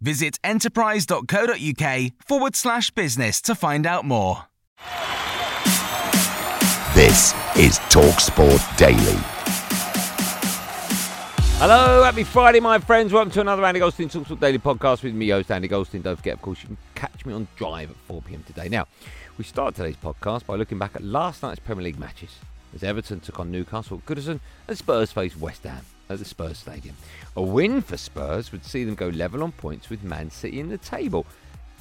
Visit enterprise.co.uk forward slash business to find out more. This is TalkSport Daily. Hello, happy Friday, my friends. Welcome to another Andy Goldstein Talksport Daily podcast with me, host Andy Goldstein. Don't forget, of course, you can catch me on Drive at 4 pm today. Now, we start today's podcast by looking back at last night's Premier League matches as Everton took on Newcastle Goodison and Spurs faced West Ham at the Spurs Stadium. A win for Spurs would see them go level on points with Man City in the table.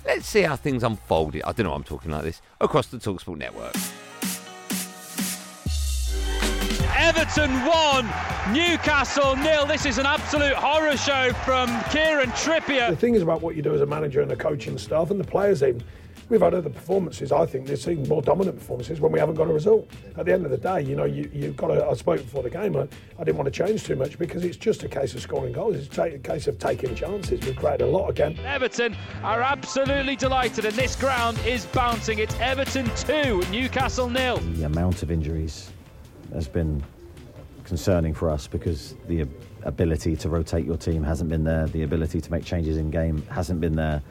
Let's see how things unfolded. I don't know why I'm talking like this across the Talksport network. Everton 1, Newcastle nil. This is an absolute horror show from Kieran Trippier. The thing is about what you do as a manager and a coaching staff and the players even. We've had other performances, I think, they've seen more dominant performances when we haven't got a result. At the end of the day, you know, you, you've got to, I spoke before the game, I, I didn't want to change too much because it's just a case of scoring goals. It's a case of taking chances. We've created a lot again. Everton are absolutely delighted and this ground is bouncing. It's Everton 2, Newcastle nil. The amount of injuries has been concerning for us because the ability to rotate your team hasn't been there, the ability to make changes in game hasn't been there,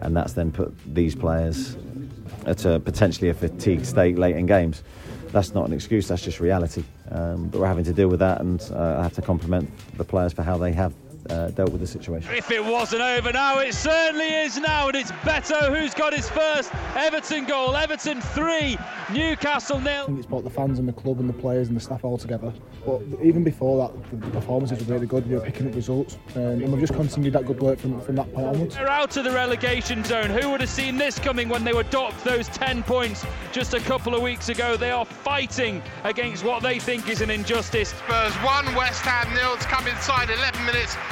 and that's then put these players at a potentially a fatigue state late in games. That's not an excuse, that's just reality. Um, but we're having to deal with that, and uh, I have to compliment the players for how they have uh, dealt with the situation. If it wasn't over now, it certainly is now, and it's Beto who's got his first Everton goal. Everton 3, Newcastle nil. I think it's both the fans and the club and the players and the staff all together. But even before that, the, the performances were really good. We were picking up results, um, and we've just continued that good work from, from that point onwards. They're out of the relegation zone. Who would have seen this coming when they were docked those 10 points just a couple of weeks ago? They are fighting against what they think is an injustice. Spurs 1, West Ham nil. It's come inside 11 minutes.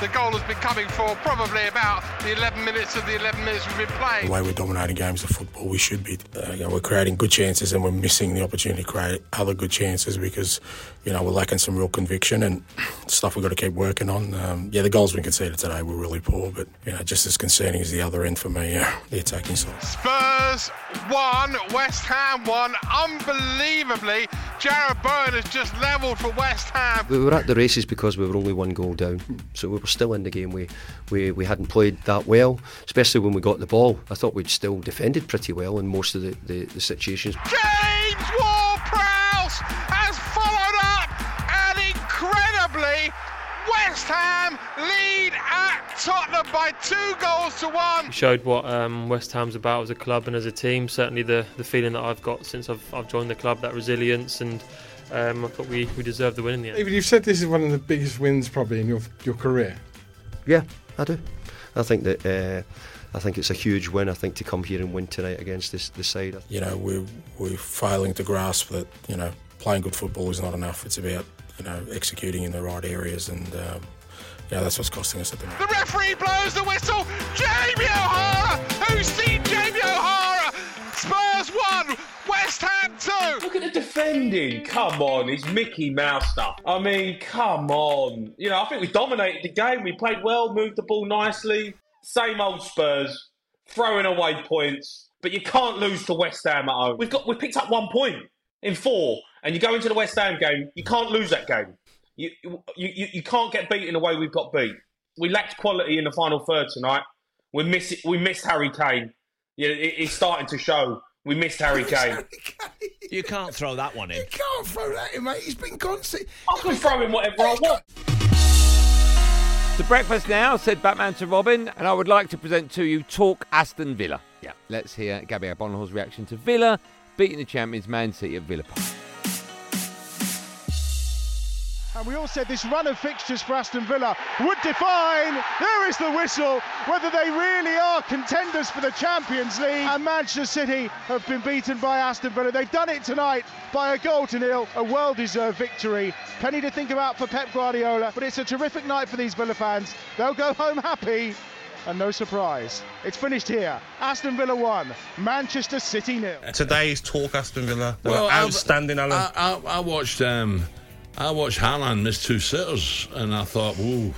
The goal has been coming for probably about the 11 minutes of the 11 minutes we've been playing. The way we're dominating games of football, we should be. Uh, you know, we're creating good chances and we're missing the opportunity to create other good chances because, you know, we're lacking some real conviction and stuff we've got to keep working on. Um, yeah, the goals we conceded today were really poor, but, you know, just as concerning as the other end for me, uh, the attacking side. Spurs 1, West Ham 1. Unbelievably, Jarrod Bowen has just levelled for West Ham. We were at the races because we were only one goal down, so we were still in the game. We, we, we hadn't played that well, especially when we got the ball. I thought we'd still defended pretty well in most of the, the, the situations. James Ward-Prowse has followed up and incredibly West Ham lead at Tottenham by two goals to one. Showed what um, West Ham's about as a club and as a team. Certainly the, the feeling that I've got since I've, I've joined the club, that resilience and um, I thought we, we deserved the win in the end. Even you've said this is one of the biggest wins probably in your your career. Yeah, I do. I think that uh, I think it's a huge win. I think to come here and win tonight against this this side. You know, we're we're failing to grasp that you know playing good football is not enough. It's about you know executing in the right areas, and um, yeah, that's what's costing us at the moment. The referee blows the whistle. Jamie O'Hara, who's seen Jamie O'Hara? Spurs one, Two. Look at the defending. Come on, it's Mickey Mouse stuff. I mean, come on. You know, I think we dominated the game. We played well, moved the ball nicely. Same old Spurs, throwing away points. But you can't lose to West Ham at home. We've got we picked up one point in four, and you go into the West Ham game. You can't lose that game. You you you, you can't get beat in the way we've got beat. We lacked quality in the final third tonight. We miss we missed Harry Kane. Yeah, it, it's starting to show. We missed Harry Kane. You can't throw that one in. You can't throw that in, mate. He's been constant. I can throw in whatever I want. To breakfast now, said Batman to Robin, and I would like to present to you Talk Aston Villa. Yeah, let's hear Gabby Agbonlahor's reaction to Villa beating the champions Man City at Villa Park. And we all said this run of fixtures for Aston Villa would define, there is the whistle, whether they really are contenders for the Champions League. And Manchester City have been beaten by Aston Villa. They've done it tonight by a goal to nil, a well deserved victory. Penny to think about for Pep Guardiola, but it's a terrific night for these Villa fans. They'll go home happy. And no surprise, it's finished here. Aston Villa 1, Manchester City nil. Today's talk Aston Villa. They Well, were I've- outstanding, Alan. I, I, I watched um, I watched Haaland miss two sitters, and I thought, ooh.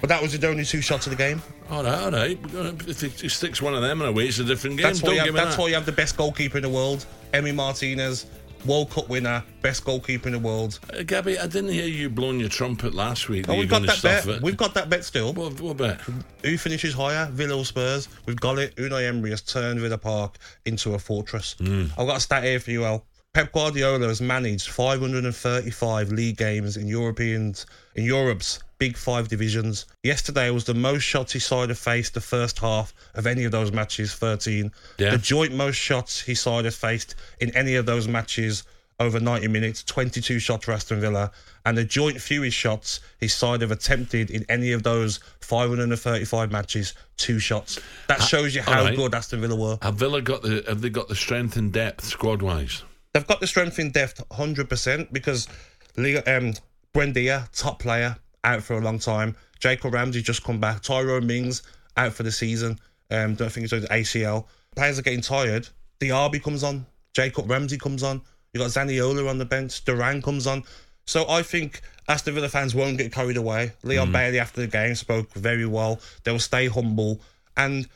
But that was the only two shots of the game. All right, all right. If he, sticks one of them in a way, it's a different game. That's why, Don't you have, give me that's that. why you have the best goalkeeper in the world, Emi Martinez, World Cup winner, best goalkeeper in the world. Uh, Gabby, I didn't hear you blowing your trumpet last week. Oh, we've got that bet. it. We've got that bet still. What, what bet? Who finishes higher? Villa or Spurs? We've got it. Unai Emery has turned Villa Park into a fortress. Hmm. I've got a stat here for you, Al. Pep Guardiola has managed 535 league games in Europeans in Europe's big five divisions. Yesterday was the most shots he side have faced the first half of any of those matches, 13. Yeah. The joint most shots he side has faced in any of those matches over 90 minutes, 22 shots for Aston Villa, and the joint fewest shots his side have attempted in any of those 535 matches, two shots. That ah, shows you how right. good Aston Villa were. Have Villa got the? Have they got the strength and depth squad wise? They've got the strength in depth 100% because um, Buendia, top player, out for a long time. Jacob Ramsey just come back. Tyrone Mings out for the season. Um, don't think it's an ACL. Players are getting tired. Diaby comes on. Jacob Ramsey comes on. You got Zaniolo on the bench. Duran comes on. So I think Aston Villa fans won't get carried away. Leon Bailey after the game spoke very well. They will stay humble. And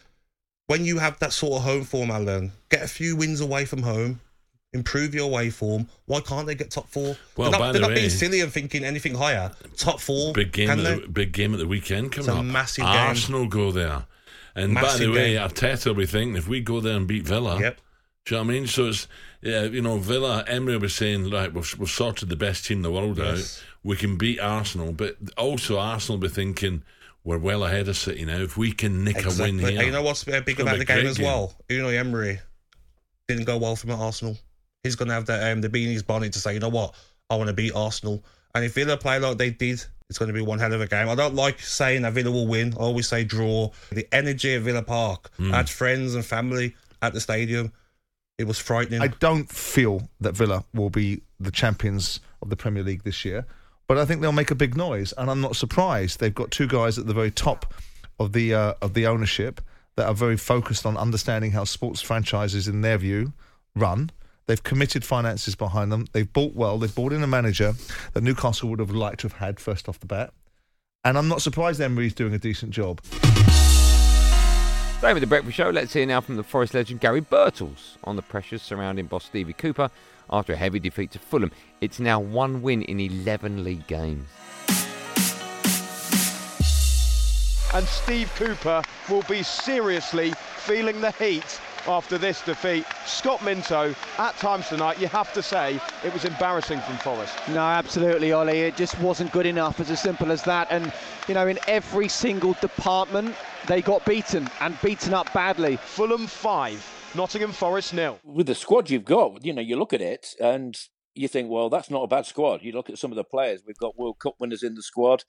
when you have that sort of home form, Alan, get a few wins away from home, improve your away form. Why can't they get top four? Well, they're by not, the they're not being way- silly and thinking anything higher. Top four, Big game, at the, big game at the weekend coming It's a up. massive game. Arsenal go there, and by the way, game. Arteta will be thinking if we go there and beat Villa. Yep. Do you know what I mean? So it's yeah, you know, Villa. Emery was saying, right, we've, we've sorted the best team in the world Yes. out. We can beat Arsenal, but also Arsenal will be thinking we're well ahead of City now. If we can nick a win here, And you know what's big about the game great as well? Unai Emery didn't go well from Arsenal. He's going to have the um, the bean in his bonnet to say, you know what, I want to beat Arsenal. And if Villa play like they did, it's going to be one hell of a game. I don't like saying that Villa will win. I always say draw. The energy at Villa Park. I had friends and family at the stadium. It was frightening. I don't feel that Villa will be the champions of the Premier League this year, but I think they'll make a big noise, and I'm not surprised. They've got two guys at the very top of the uh, of the ownership that are very focused on understanding how sports franchises, in their view, run. They've committed finances behind them. They've bought well. They've bought in a manager that Newcastle would have liked to have had first off the bat, and I'm not surprised Emery's doing a decent job. Staying with the breakfast show, let's hear now from the Forest legend Gary Birtles on the pressures surrounding boss Stevie Cooper after a heavy defeat to Fulham. It's now one win in 11 league games. and Steve Cooper will be seriously feeling the heat after this defeat. Scott Minto, at times tonight, you have to say it was embarrassing from Forest. No, absolutely, Ollie. It just wasn't good enough. It's as simple as that. And, you know, in every single department, they got beaten and beaten up badly. Fulham 5, Nottingham Forest nil. with the squad you've got, you know, you look at it and you think, well, that's not a bad squad. You look at some of the players. We've got World Cup winners in the squad.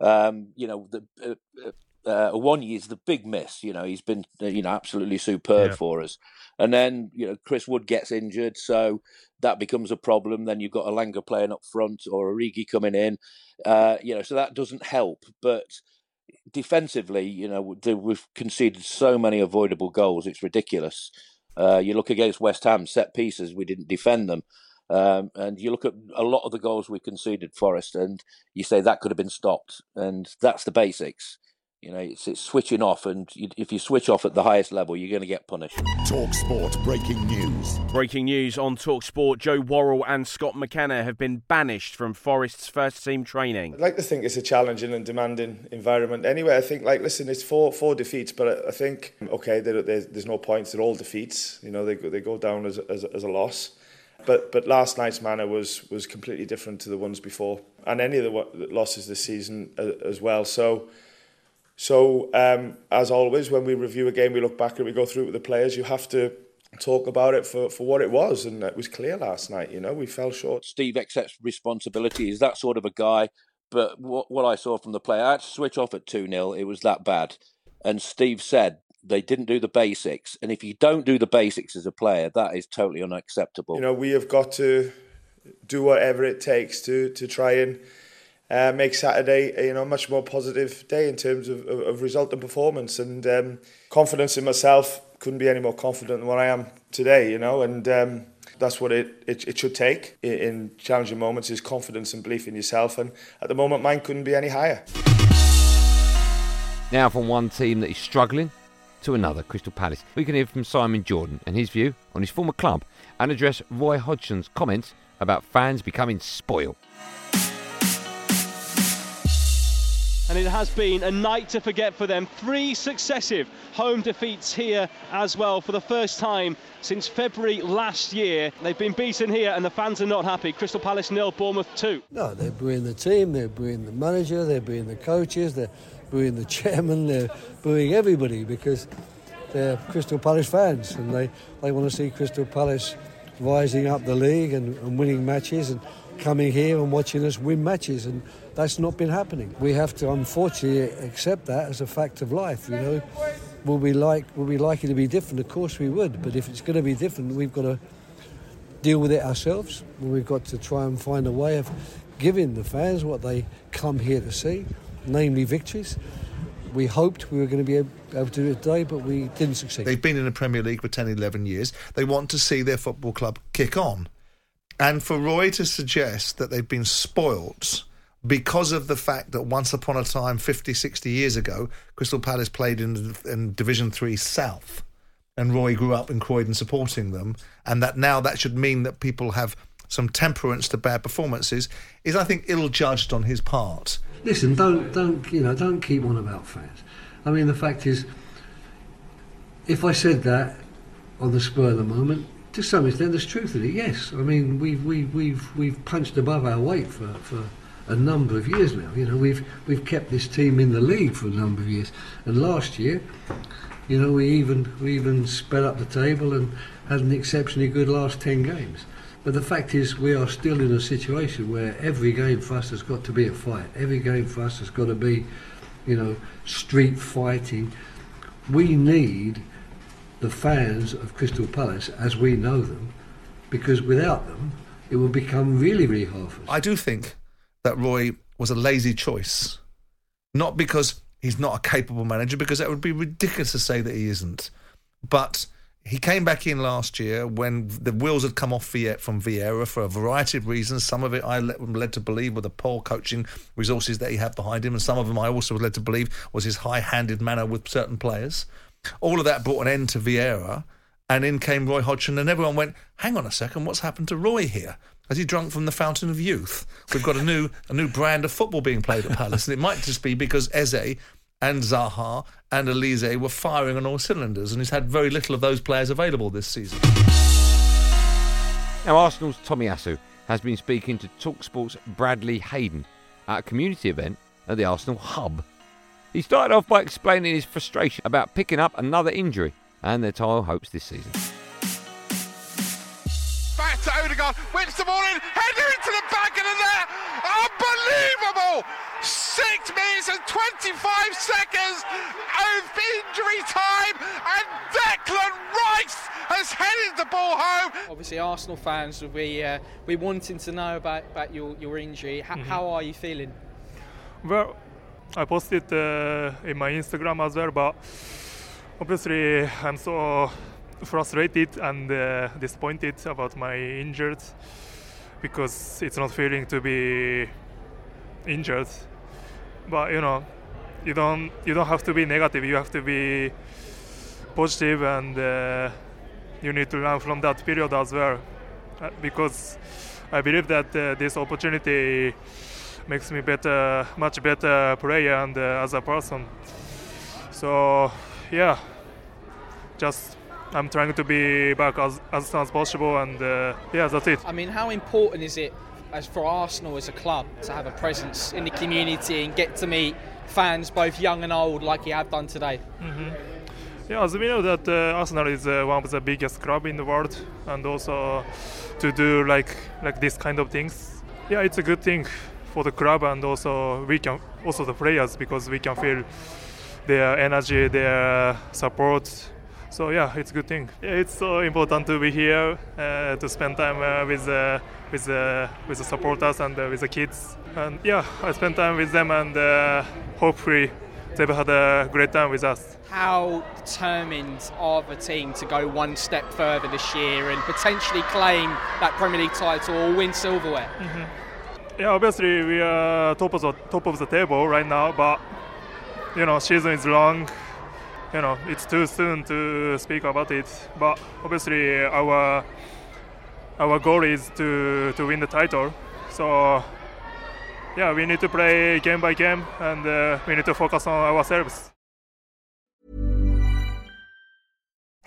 Um, you know, the uh, uh, uh, one is the big miss. You know, he's been uh, you know absolutely superb Yeah. for us. And then you know Chris Wood gets injured, so that becomes a problem. Then you've got Elanga playing up front or a Origi coming in. Uh, you know, so that doesn't help. But defensively, you know, we've conceded so many avoidable goals. It's ridiculous. Uh, you look against West Ham set pieces, we didn't defend them. Um, and you look at a lot of the goals we conceded, Forest, and you say that could have been stopped. And that's the basics. You know, it's, it's switching off, and you, if you switch off at the highest level, you're going to get punished. Talk Sport breaking news. Breaking news on Talksport: Joe Worrall and Scott McKenna have been banished from Forest's first team training. I'd like to think it's a challenging and demanding environment. Anyway, I think, like, listen, it's four four defeats, but I, I think, okay, there, there's, there's no points. They're all defeats. You know, they go, they go down as, as, as a loss. But but last night's manner was was completely different to the ones before, and any of the wa- losses this season uh, as well. So, So, um, as always, when we review a game, we look back and we go through it with the players. You have to talk about it for, for what it was, and it was clear last night. You know, we fell short. Steve accepts responsibility. He's that sort of a guy. But what, what I saw from the player, I had to switch off at 2 0. It was that bad. And Steve said they didn't do the basics. And if you don't do the basics as a player, that is totally unacceptable. You know, we have got to do whatever it takes to to try and uh, make Saturday you know a much more positive day in terms of, of, of result and performance and um, confidence in myself. Couldn't be any more confident than what I am today. You know, and um, that's what it, it, it should take in, in challenging moments is confidence and belief in yourself. And at the moment, mine couldn't be any higher. Now, from one team that is struggling to another, Crystal Palace, we can hear from Simon Jordan and his view on his former club and address Roy Hodgson's comments about fans becoming spoiled. And it has been a night to forget for them. Three successive home defeats here as well for the first time since February last year. They've been beaten here and the fans are not happy. Crystal Palace nil, Bournemouth 2. No, they're booing the team, they're booing the manager, they're booing the coaches, they're booing the chairman, they're booing everybody because they're Crystal Palace fans and they, they want to see Crystal Palace rising up the league and, and winning matches and coming here and watching us win matches and that's not been happening. We have to unfortunately accept that as a fact of life, you know. Will we like will we like it to be different? Of course we would, but if it's going to be different, we've got to deal with it ourselves. We've got to try and find a way of giving the fans what they come here to see, namely victories. We hoped we were going to be able to do it today, but we didn't succeed. They've been in the Premier League for 10, 11 years. They want to see their football club kick on. And for Roy to suggest that they've been spoilt because of the fact that once upon a time, 50, 60 years ago, Crystal Palace played in, in Division 3 South, and Roy grew up in Croydon supporting them, and that now that should mean that people have some temperance to bad performances, is, I think, ill judged on his part. Listen, don't, don't, you know, don't keep on about fans. I mean, the fact is, if I said that on the spur of the moment, to some extent, there's truth in it. Yes, I mean, we've we've we've we've punched above our weight for, for a number of years now. You know, we've we've kept this team in the league for a number of years, and last year, you know, we even we even sped up the table and had an exceptionally good last ten games. But the fact is, we are still in a situation where every game for us has got to be a fight. Every game for us has got to be, you know, street fighting. We need the fans of Crystal Palace as we know them, because without them, it will become really, really hard for us. I do think that Roy was a lazy choice. Not because he's not a capable manager, because that would be ridiculous to say that he isn't. But he came back in last year when the wheels had come off from Vieira for a variety of reasons. Some of it I led to believe were the poor coaching resources that he had behind him, and some of them I also was led to believe was his high-handed manner with certain players. All of that brought an end to Vieira, and in came Roy Hodgson, and everyone went, "Hang on a second, what's happened to Roy here?" Has he drunk from the fountain of youth? We've got a new a new brand of football being played at Palace, and it might just be because Eze and Zaha and Olise were firing on all cylinders, and he's had very little of those players available this season. Now, Arsenal's Tomiyasu has been speaking to Talksport's Bradley Hayden at a community event at the Arsenal Hub. He started off by explaining his frustration about picking up another injury and their title hopes this season. Back to Odegaard, whips the ball in, header into the back of the net. Unbelievable! Six minutes and 25 seconds of injury time, and Declan Rice has headed the ball home. Obviously, Arsenal fans will be uh, be wanting to know about, about your, your injury. H- Mhm. How are you feeling? Well, I posted uh, in my Instagram as well, but obviously I'm so frustrated and uh, disappointed about my injured because it's not feeling to be injured. But you know, you don't you don't have to be negative. You have to be positive, and uh, you need to learn from that period as well. Uh, because I believe that uh, this opportunity makes me better, much better player and uh, as a person. So yeah, just I'm trying to be back as as soon as possible, and uh, yeah, that's it. I mean, how important is it as for Arsenal as a club to have a presence in the community and get to meet fans, both young and old, like you have done today. hmm Yeah, as we know that uh, Arsenal is uh, one of the biggest club in the world, and also to do like like this kind of things, yeah, it's a good thing for the club and also we can also the players because we can feel their energy, their support. So yeah, it's a good thing. It's so important to be here uh, to spend time uh, with uh, with uh, with the supporters and uh, with the kids. And yeah, I spent time with them and uh, hopefully they've had a great time with us. How determined are the team to go one step further this year and potentially claim that Premier League title or win silverware? Yeah, obviously we are top of the top of the table right now, but you know season is long. You know it's too soon to speak about it. But obviously our our goal is to to win the title. So yeah, we need to play game by game, and uh, we need to focus on ourselves.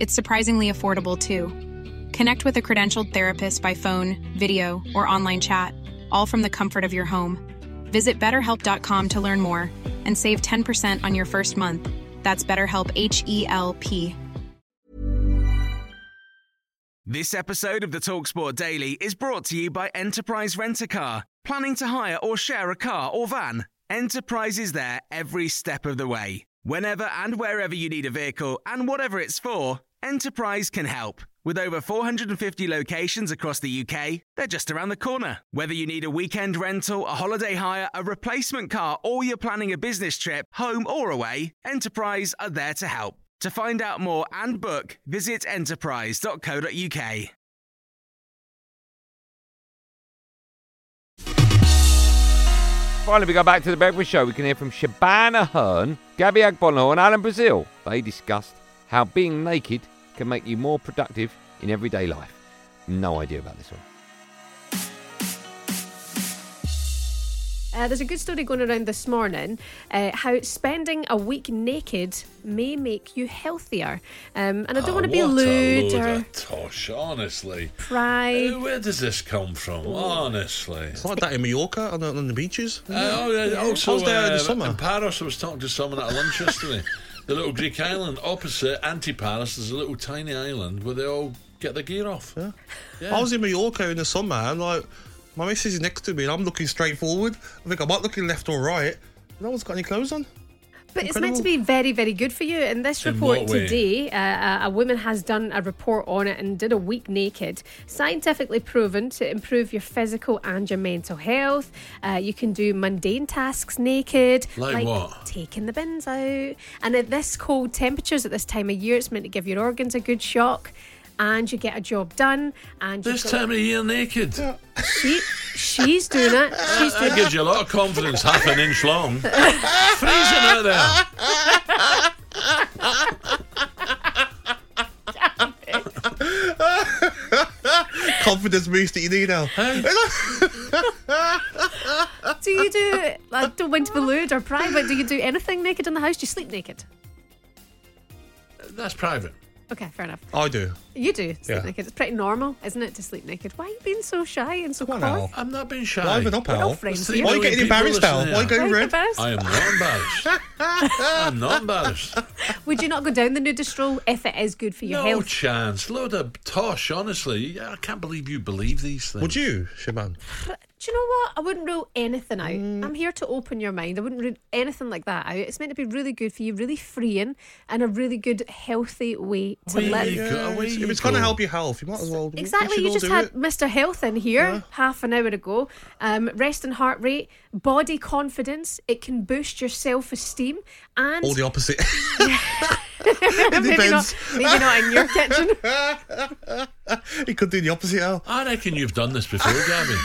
It's surprisingly affordable too. Connect with a credentialed therapist by phone, video, or online chat, all from the comfort of your home. Visit betterhelp.com to learn more and save 10% on your first month. That's BetterHelp H E L P. This episode of the Talksport Daily is brought to you by Enterprise Rent a Car. Planning to hire or share a car or van? Enterprise is there every step of the way. Whenever and wherever you need a vehicle and whatever it's for, Enterprise can help. With over 450 locations across the UK, they're just around the corner. Whether you need a weekend rental, a holiday hire, a replacement car, or you're planning a business trip, home or away, Enterprise are there to help. To find out more and book, visit enterprise.co.uk. Finally, we go back to the Breakfast Show. We can hear from Shebahn Aherne, Gabby Agbonlahor, and Alan Brazil. They discussed how being naked can make you more productive in everyday life. No idea about this one. Uh, there's a good story going around this morning uh, how spending a week naked may make you healthier. Um, and I don't Ah, want to be lewd or tosh, honestly. pride. Uh, Where does this come from? Honestly. It's like that in Mallorca on the, on the beaches. Uh, oh, yeah, also, I was there in uh, the summer. in Paris, I was talking to someone at a lunch yesterday. The little Greek island opposite Antiparos, there's a little tiny island where they all get their gear off. Yeah. Yeah. I was in Mallorca in the summer and like my missus is next to me and I'm looking straight forward. I think I'm not looking left or right. No one's got any clothes on. But it's meant to be very, very good for you. In this In report today, uh, a- a woman has done a report on it and did a week naked. Scientifically proven to improve your physical and your mental health. Uh, you can do mundane tasks naked, Like what? taking the bins out. And at this cold temperatures at this time of year, it's meant to give your organs a good shock. And you get a job done. And This time of year, naked. she, she's doing it. She's doing That gives it. you a lot of confidence, half an inch long. Freezing out there. Confidence boost that you need now. do you do? I don't want to be lewd or private. Do you do anything naked in the house? Do you sleep naked? That's private. Okay, fair enough. I do. You do sleep Yeah. naked. It's pretty normal, isn't it, to sleep naked? Why are you being so shy and so Come on coy? now. I'm not being shy. Liven up, We're all friends here. Why are you getting people embarrassed, Al? listening Why are you here. going Why red? embarrassed? I am not embarrassed. I'm not embarrassed. Would you not go down the nudist stroll if it is good for your health? No health? chance. Load of tosh, honestly. I can't believe you believe these things. Would you, Shaman? Do you know what? I wouldn't rule anything out. Mm. I'm here to open your mind. I wouldn't rule anything like that out. It's meant to be really good for you, really freeing, and a really good, healthy way to Away live. you go, if it's going to help your health, you might as well. Exactly. should You just do had it. Mr. Health in here half an hour ago. Um, rest and heart rate, body confidence. It can boost your self esteem and all the opposite. maybe, not, depends. maybe not in your kitchen. he could do the opposite. Al. I reckon you've done this before, Gavin.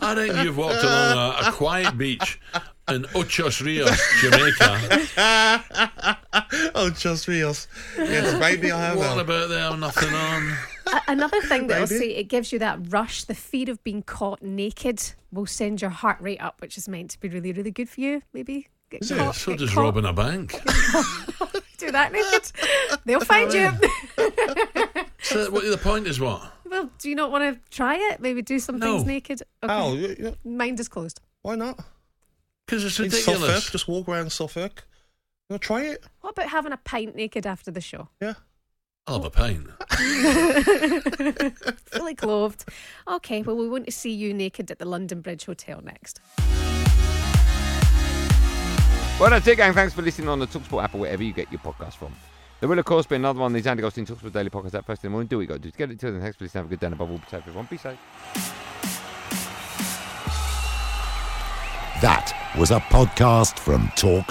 I reckon you've walked along a, a quiet beach in Ocho Rios, Jamaica. oh, just Rios. Yes, maybe I have. What about there? Nothing on. Another thing that I'll Maybe. say, it gives you that rush, the fear of being caught naked will send your heart rate up, which is meant to be really, really good for you. Maybe get Yeah, caught. so get does caught. robbing a bank. Do that naked. They'll find you. So what, the point is what? well, do you not want to try it? Maybe do some No. things naked. Okay. Al, you- you- Mind is closed. why not? Because it's In ridiculous. Suffolk, just walk around Suffolk. You know, try it. What about having a pint naked after the show? Yeah. I'll have a pint. Fully clothed. Okay, well, we want to see you naked at the London Bridge Hotel next. Well, that's it, gang. Thanks for listening on the Talksport app or wherever you get your podcast from. There will, of course, be another one of these Andy Goldstein Talksport Daily Podcast that first in the morning. Do what you got to do to get it to us. Thanks for listening. Have a good day and above all, safe, everyone. Be safe. That was a podcast from Talk